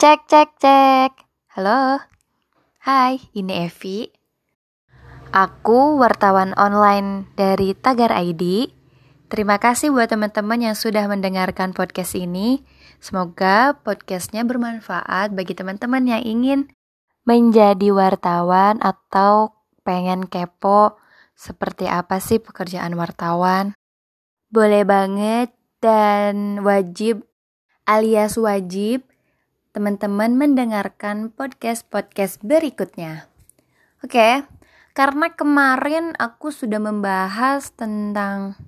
Cek, cek, cek. Halo. Hai, ini Evi. Aku wartawan online dari Tagar ID. Terima kasih buat teman-teman yang sudah mendengarkan podcast ini. Semoga podcastnya bermanfaat bagi teman-teman yang ingin menjadi wartawan atau pengen kepo seperti apa sih pekerjaan wartawan. Boleh banget dan wajib alias wajib teman-teman mendengarkan podcast-podcast berikutnya. Oke, karena kemarin aku sudah membahas tentang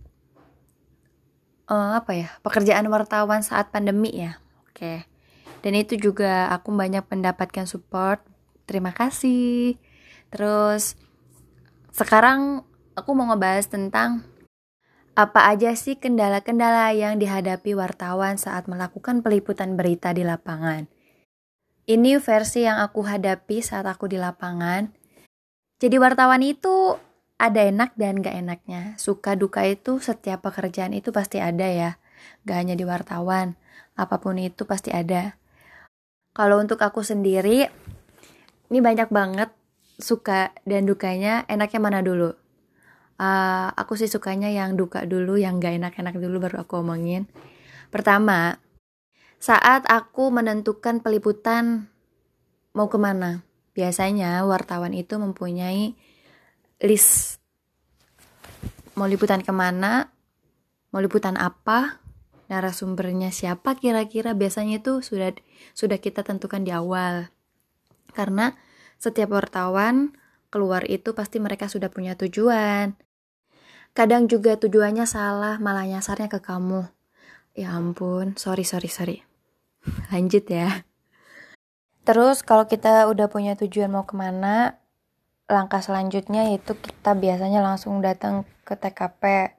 uh, apa ya pekerjaan wartawan saat pandemi ya. Oke, dan itu juga aku banyak mendapatkan support. Terima kasih. Terus sekarang aku mau ngebahas tentang apa aja sih kendala-kendala yang dihadapi wartawan saat melakukan peliputan berita di lapangan? Ini versi yang aku hadapi saat aku di lapangan. Jadi wartawan itu ada enak dan gak enaknya. Suka duka itu setiap pekerjaan itu pasti ada ya. Gak hanya di wartawan, apa pun itu pasti ada. Kalau untuk aku sendiri, ini banyak banget suka dan dukanya. Enaknya mana dulu? uh, aku sih sukanya yang duka dulu, yang gak enak-enak dulu baru aku omongin. Pertama, saat aku menentukan peliputan mau ke mana, biasanya wartawan itu mempunyai list mau liputan ke mana, mau liputan apa, narasumbernya siapa kira-kira biasanya itu sudah sudah kita tentukan di awal. Karena setiap wartawan keluar itu pasti mereka sudah punya tujuan. Kadang juga tujuannya salah, malah nyasarnya ke kamu. Ya ampun, sorry, sorry, sorry. Lanjut ya. Terus kalau kita udah punya tujuan mau ke mana, langkah selanjutnya yaitu kita biasanya langsung datang ke TKP.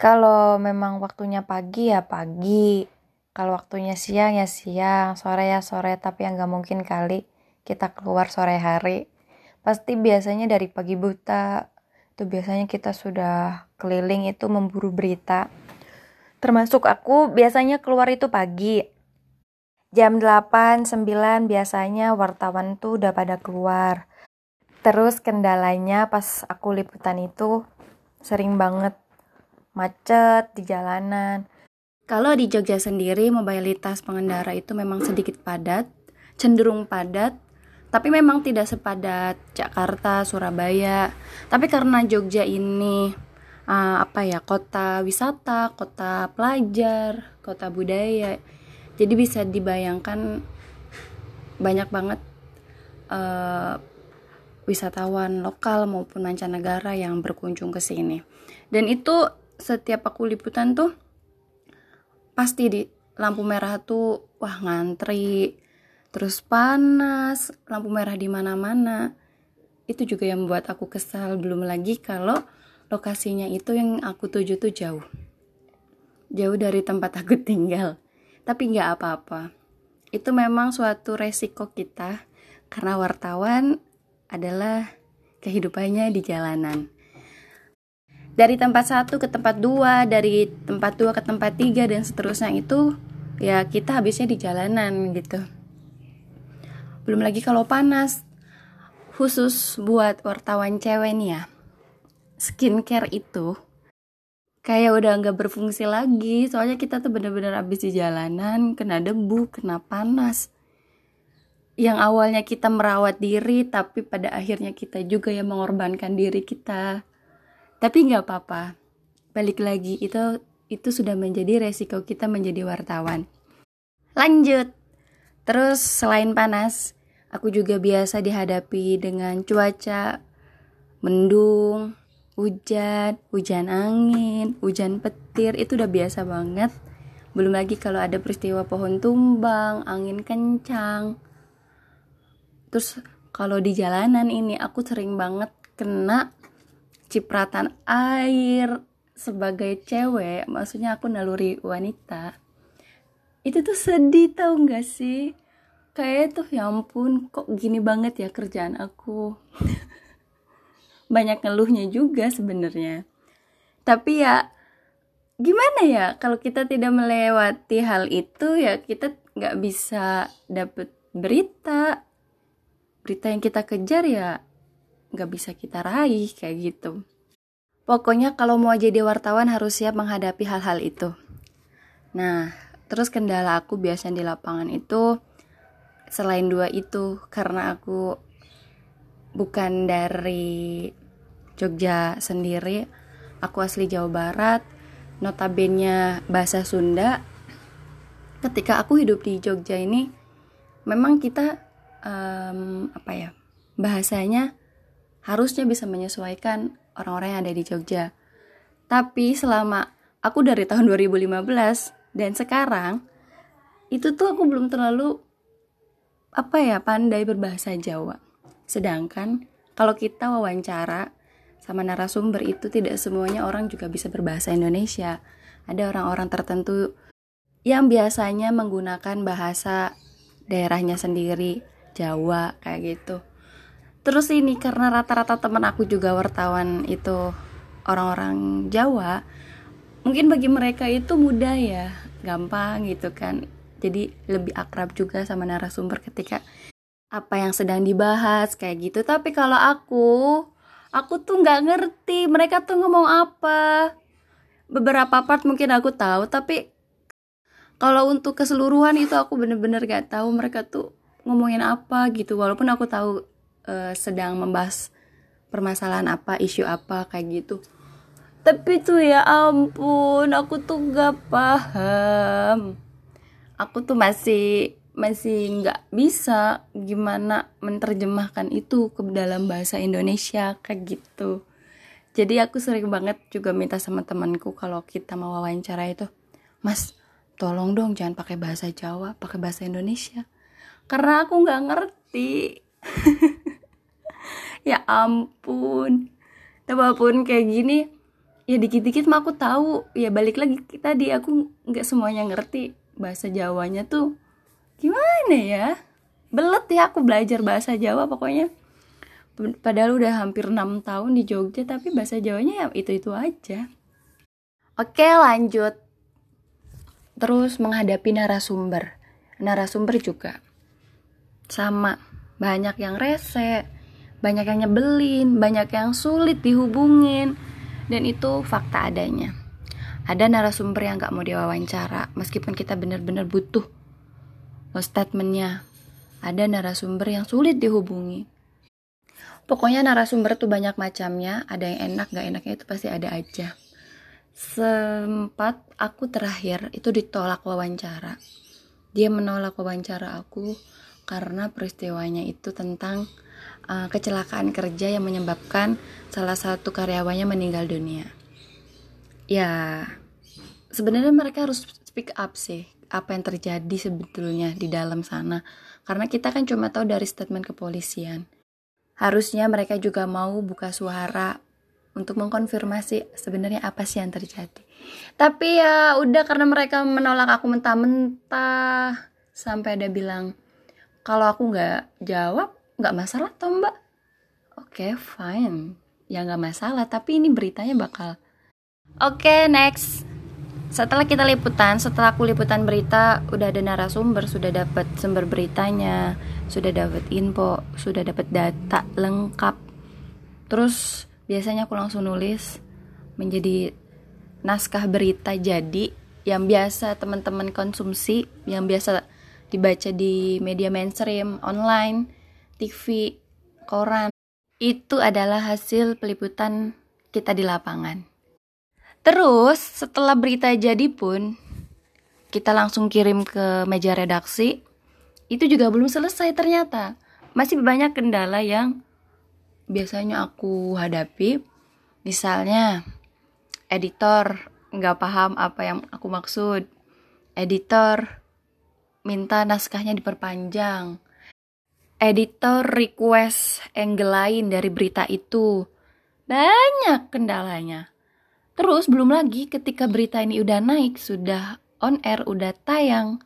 Kalau memang waktunya pagi ya pagi, kalau waktunya siang ya siang, sore ya sore, tapi yang gak mungkin kali kita keluar sore hari. Pasti biasanya dari pagi buta, itu biasanya kita sudah keliling itu memburu berita. Termasuk aku biasanya keluar itu pagi. Jam 8, 9 biasanya wartawan tuh udah pada keluar. Terus kendalanya pas aku liputan itu sering banget macet di jalanan. Kalau di Jogja sendiri mobilitas pengendara itu memang sedikit padat, cenderung padat tapi memang tidak sepadat Jakarta, Surabaya. Tapi karena Jogja ini uh, apa ya kota wisata, kota pelajar, kota budaya, jadi bisa dibayangkan banyak banget uh, wisatawan lokal maupun mancanegara yang berkunjung ke sini. Dan itu setiap aku liputan tuh pasti di lampu merah tuh wah ngantri terus panas, lampu merah di mana-mana. Itu juga yang membuat aku kesal. Belum lagi kalau lokasinya itu yang aku tuju tuh jauh. Jauh dari tempat aku tinggal. Tapi nggak apa-apa. Itu memang suatu resiko kita karena wartawan adalah kehidupannya di jalanan. Dari tempat satu ke tempat dua, dari tempat dua ke tempat tiga dan seterusnya itu ya kita habisnya di jalanan gitu belum lagi kalau panas khusus buat wartawan cewek nih ya skincare itu kayak udah nggak berfungsi lagi. Soalnya kita tuh bener-bener abis di jalanan kena debu kena panas. Yang awalnya kita merawat diri tapi pada akhirnya kita juga yang mengorbankan diri kita. Tapi nggak apa-apa. Balik lagi itu itu sudah menjadi resiko kita menjadi wartawan. Lanjut. Terus selain panas, aku juga biasa dihadapi dengan cuaca mendung, hujan, hujan angin, hujan petir, itu udah biasa banget. Belum lagi kalau ada peristiwa pohon tumbang, angin kencang. Terus kalau di jalanan ini aku sering banget kena cipratan air sebagai cewek, maksudnya aku naluri wanita itu tuh sedih tau gak sih kayak tuh ya ampun kok gini banget ya kerjaan aku banyak ngeluhnya juga sebenarnya. Tapi ya gimana ya kalau kita tidak melewati hal itu ya kita nggak bisa dapet berita. Berita yang kita kejar ya nggak bisa kita raih kayak gitu. Pokoknya kalau mau jadi wartawan harus siap menghadapi hal-hal itu. Nah terus kendala aku biasanya di lapangan itu selain dua itu karena aku bukan dari Jogja sendiri aku asli Jawa Barat notabene bahasa Sunda ketika aku hidup di Jogja ini memang kita um, apa ya bahasanya harusnya bisa menyesuaikan orang-orang yang ada di Jogja tapi selama aku dari tahun 2015 dan sekarang itu tuh aku belum terlalu apa ya pandai berbahasa Jawa. Sedangkan kalau kita wawancara sama narasumber itu tidak semuanya orang juga bisa berbahasa Indonesia. Ada orang-orang tertentu yang biasanya menggunakan bahasa daerahnya sendiri, Jawa kayak gitu. Terus ini karena rata-rata teman aku juga wartawan itu orang-orang Jawa, mungkin bagi mereka itu mudah ya, gampang gitu kan jadi lebih akrab juga sama narasumber ketika apa yang sedang dibahas kayak gitu tapi kalau aku aku tuh nggak ngerti mereka tuh ngomong apa. Beberapa part mungkin aku tahu tapi kalau untuk keseluruhan itu aku bener-bener gak tahu mereka tuh ngomongin apa gitu. Walaupun aku tahu uh, sedang membahas permasalahan apa isu apa kayak gitu. Tapi tuh ya ampun aku tuh gak paham. Aku tuh masih masih nggak bisa gimana menerjemahkan itu ke dalam bahasa Indonesia kayak gitu. Jadi aku sering banget juga minta sama temanku kalau kita mau wawancara itu mas tolong dong jangan pakai bahasa Jawa pakai bahasa Indonesia. Karena aku nggak ngerti. Ya ampun. Walaupun kayak gini ya dikit-dikit mah aku tahu. Ya balik lagi tadi aku nggak semuanya ngerti bahasa Jawanya tuh gimana ya? Belet ya aku belajar bahasa Jawa pokoknya. Padahal udah hampir 6 tahun di Jogja tapi bahasa Jawanya ya itu-itu aja. Oke lanjut. Terus menghadapi narasumber. Narasumber juga. Sama. Banyak yang rese banyak yang nyebelin banyak yang sulit dihubungin. Dan itu fakta adanya. Ada narasumber yang gak mau diwawancara meskipun kita benar-benar butuh statementnya ada narasumber yang sulit dihubungi. Pokoknya narasumber tuh banyak macamnya. Ada yang enak gak enaknya itu pasti ada aja. Sempat aku terakhir itu ditolak wawancara. Dia menolak wawancara aku karena peristiwanya itu tentang uh, kecelakaan kerja yang menyebabkan salah satu karyawannya meninggal dunia. Ya sebenarnya mereka harus speak up sih apa yang terjadi sebetulnya di dalam sana. Karena kita kan cuma tahu dari statement kepolisian. Harusnya mereka juga mau buka suara untuk mengkonfirmasi sebenarnya apa sih yang terjadi. Tapi ya udah karena mereka menolak aku mentah-mentah sampai ada bilang kalau aku nggak jawab nggak masalah toh mbak. Oke okay, fine. Ya nggak masalah tapi ini beritanya bakal. Oke, okay, next. Setelah kita liputan, setelah aku liputan berita, udah ada narasumber, sudah dapat sumber beritanya, sudah dapat info, sudah dapat data lengkap. Terus biasanya aku langsung nulis menjadi naskah berita jadi yang biasa teman-teman konsumsi, yang biasa dibaca di media mainstream, online, TV, koran. Itu adalah hasil peliputan kita di lapangan. Terus setelah berita jadi pun kita langsung kirim ke meja redaksi. Itu juga belum selesai ternyata. Masih banyak kendala yang biasanya aku hadapi. Misalnya editor nggak paham apa yang aku maksud. Editor minta naskahnya diperpanjang. Editor request angle lain dari berita itu. Banyak kendalanya Terus belum lagi ketika berita ini udah naik, sudah on air, udah tayang.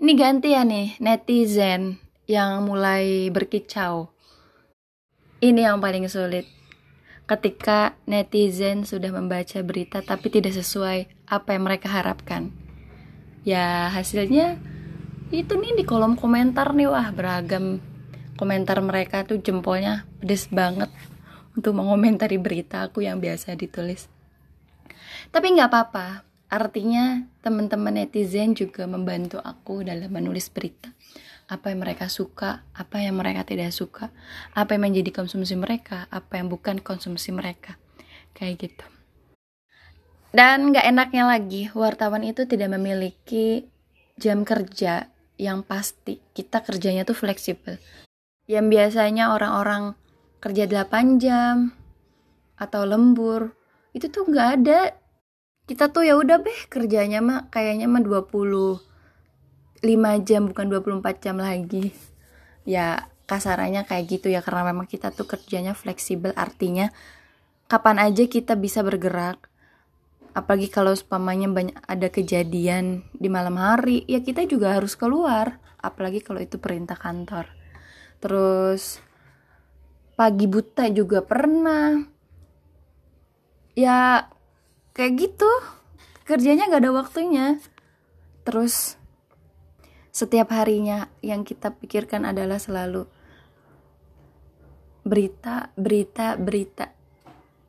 Ini ganti ya nih netizen yang mulai berkicau. Ini yang paling sulit. Ketika netizen sudah membaca berita tapi tidak sesuai apa yang mereka harapkan. Ya hasilnya itu nih di kolom komentar nih wah beragam komentar mereka tuh jempolnya pedes banget untuk mengomentari berita aku yang biasa ditulis tapi nggak apa-apa artinya teman-teman netizen juga membantu aku dalam menulis berita apa yang mereka suka, apa yang mereka tidak suka, apa yang menjadi konsumsi mereka, apa yang bukan konsumsi mereka, kayak gitu. Dan nggak enaknya lagi, wartawan itu tidak memiliki jam kerja yang pasti. Kita kerjanya tuh fleksibel. Yang biasanya orang-orang kerja 8 jam atau lembur, itu tuh nggak ada. Kita tuh ya udah beh kerjanya mah kayaknya mah 20 5 jam bukan 24 jam lagi. Ya kasarannya kayak gitu ya karena memang kita tuh kerjanya fleksibel. Artinya kapan aja kita bisa bergerak apalagi kalau umpamanya banyak ada kejadian di malam hari ya kita juga harus keluar apalagi kalau itu perintah kantor. Terus pagi buta juga pernah. Ya kayak gitu kerjanya gak ada waktunya terus setiap harinya yang kita pikirkan adalah selalu berita, berita, berita.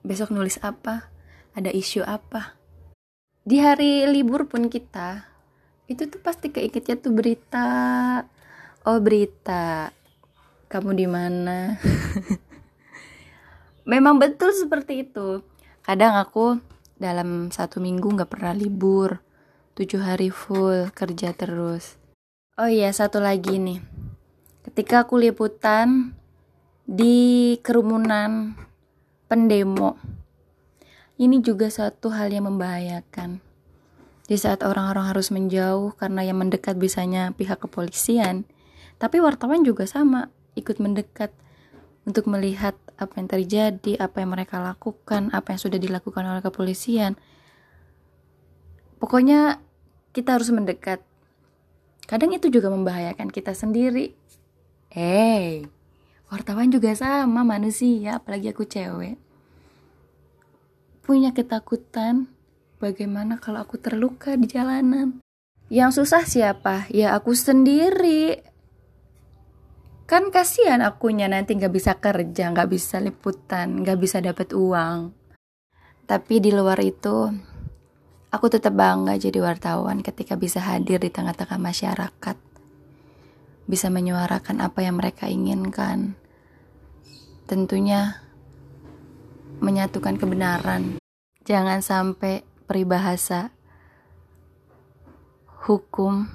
Besok nulis apa? Ada isu apa? Di hari libur pun kita itu tuh pasti keingetnya tuh berita. Oh, berita. Kamu di mana? Memang betul seperti itu. Kadang aku dalam satu minggu nggak pernah libur. Tujuh hari full kerja terus Oh iya, satu lagi nih. Ketika aku liputan di kerumunan pendemo, ini juga satu hal yang membahayakan. Di saat orang-orang harus menjauh karena yang mendekat bisanya pihak kepolisian, tapi wartawan juga sama, ikut mendekat untuk melihat apa yang terjadi, apa yang mereka lakukan, apa yang sudah dilakukan oleh kepolisian. Pokoknya kita harus mendekat Kadang itu juga membahayakan kita sendiri. Hey, wartawan juga sama manusia, apalagi aku cewek. Punya ketakutan bagaimana kalau aku terluka di jalanan. Yang susah siapa? Ya aku sendiri. Kan kasihan akunya nanti gak bisa kerja, gak bisa liputan, gak bisa dapat uang. Tapi di luar itu, Aku tetap bangga jadi wartawan ketika bisa hadir di tengah-tengah masyarakat. Bisa menyuarakan apa yang mereka inginkan. Tentunya menyatukan kebenaran. Jangan sampai peribahasa hukum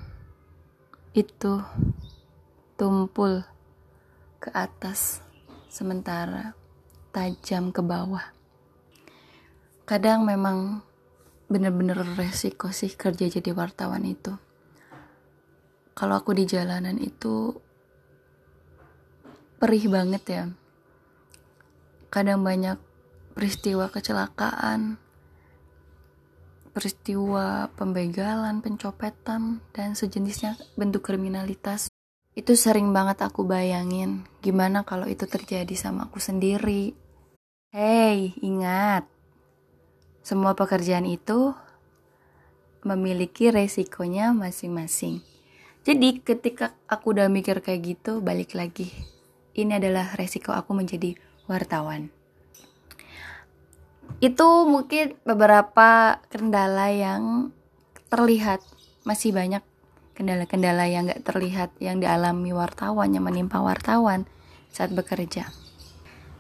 itu tumpul ke atas sementara tajam ke bawah. Kadang memang bener-bener resiko sih kerja jadi wartawan itu kalau aku di jalanan itu perih banget ya kadang banyak peristiwa kecelakaan peristiwa pembegalan, pencopetan, dan sejenisnya bentuk kriminalitas. Itu sering banget aku bayangin, gimana kalau itu terjadi sama aku sendiri. Hei, ingat, semua pekerjaan itu memiliki resikonya masing-masing. Jadi ketika aku udah mikir kayak gitu, balik lagi. Ini adalah resiko aku menjadi wartawan. Itu mungkin beberapa kendala yang terlihat. Masih banyak kendala-kendala yang gak terlihat yang dialami wartawan, yang menimpa wartawan saat bekerja.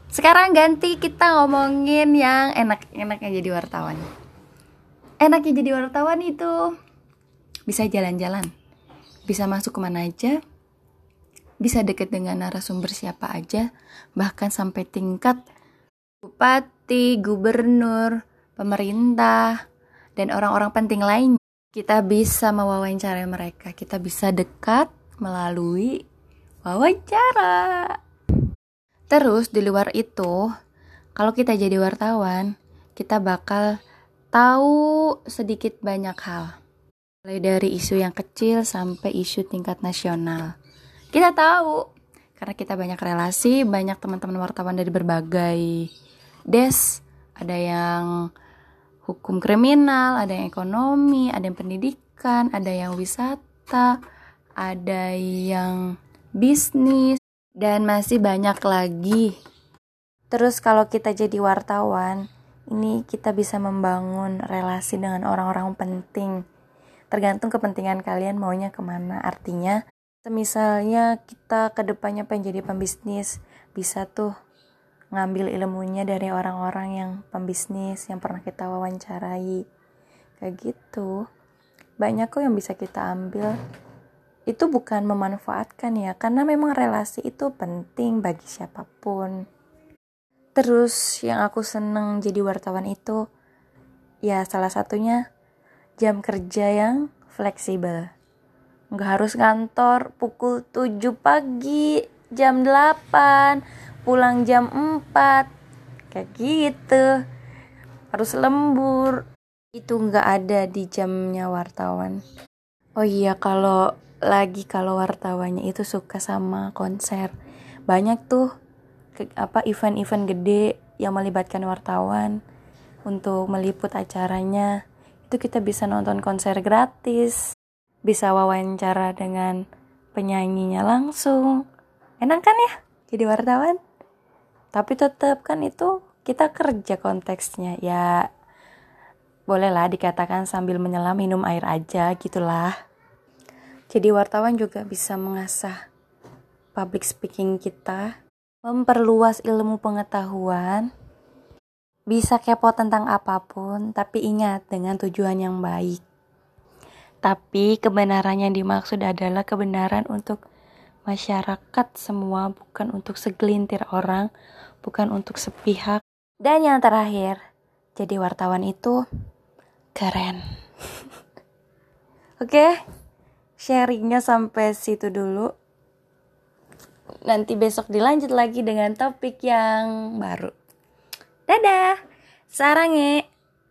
Sekarang ganti kita ngomongin yang enak-enaknya jadi wartawan. Enaknya jadi wartawan itu bisa jalan-jalan, bisa masuk ke mana aja, bisa deket dengan narasumber siapa aja, bahkan sampai tingkat bupati, gubernur, pemerintah, dan orang-orang penting lain. Kita bisa mewawancarai mereka, kita bisa dekat melalui wawancara. Terus di luar itu, kalau kita jadi wartawan, kita bakal tahu sedikit banyak hal. Mulai dari isu yang kecil sampai isu tingkat nasional. Kita tahu karena kita banyak relasi, banyak teman-teman wartawan dari berbagai des, ada yang hukum kriminal, ada yang ekonomi, ada yang pendidikan, ada yang wisata, ada yang bisnis, dan masih banyak lagi. Terus kalau kita jadi wartawan, ini kita bisa membangun relasi dengan orang-orang penting. Tergantung kepentingan kalian maunya ke mana. Artinya, misalnya kita ke depannya pengen jadi pembisnis, bisa tuh ngambil ilmunya dari orang-orang yang pembisnis yang pernah kita wawancarai. Kayak gitu. Banyak kok yang bisa kita ambil itu bukan memanfaatkan ya karena memang relasi itu penting bagi siapa pun terus yang aku seneng jadi wartawan itu ya salah satunya jam kerja yang fleksibel nggak harus kantor pukul 7 pagi jam 8 pulang jam 4 kayak gitu. Harus lembur. Itu nggak ada di jamnya wartawan. Oh iya kalau lagi kalau wartawannya itu suka sama konser. Banyak tuh ke, apa event-event gede yang melibatkan wartawan untuk meliput acaranya. Itu kita bisa nonton konser gratis. Bisa wawancara dengan penyanyinya langsung. Enak kan ya jadi wartawan tapi tetap kan itu kita kerja konteksnya ya bolehlah dikatakan sambil menyelam minum air aja gitulah jadi wartawan juga bisa mengasah public speaking kita, memperluas ilmu pengetahuan, bisa kepo tentang apa pun, tapi ingat dengan tujuan yang baik. Tapi kebenaran yang dimaksud adalah kebenaran untuk masyarakat semua, bukan untuk segelintir orang, bukan untuk sepihak. Dan yang terakhir, jadi wartawan itu keren. Oke? Okay? sharingnya sampai situ dulu. Nanti besok dilanjut lagi dengan topik yang baru. Dadah, sarangnya.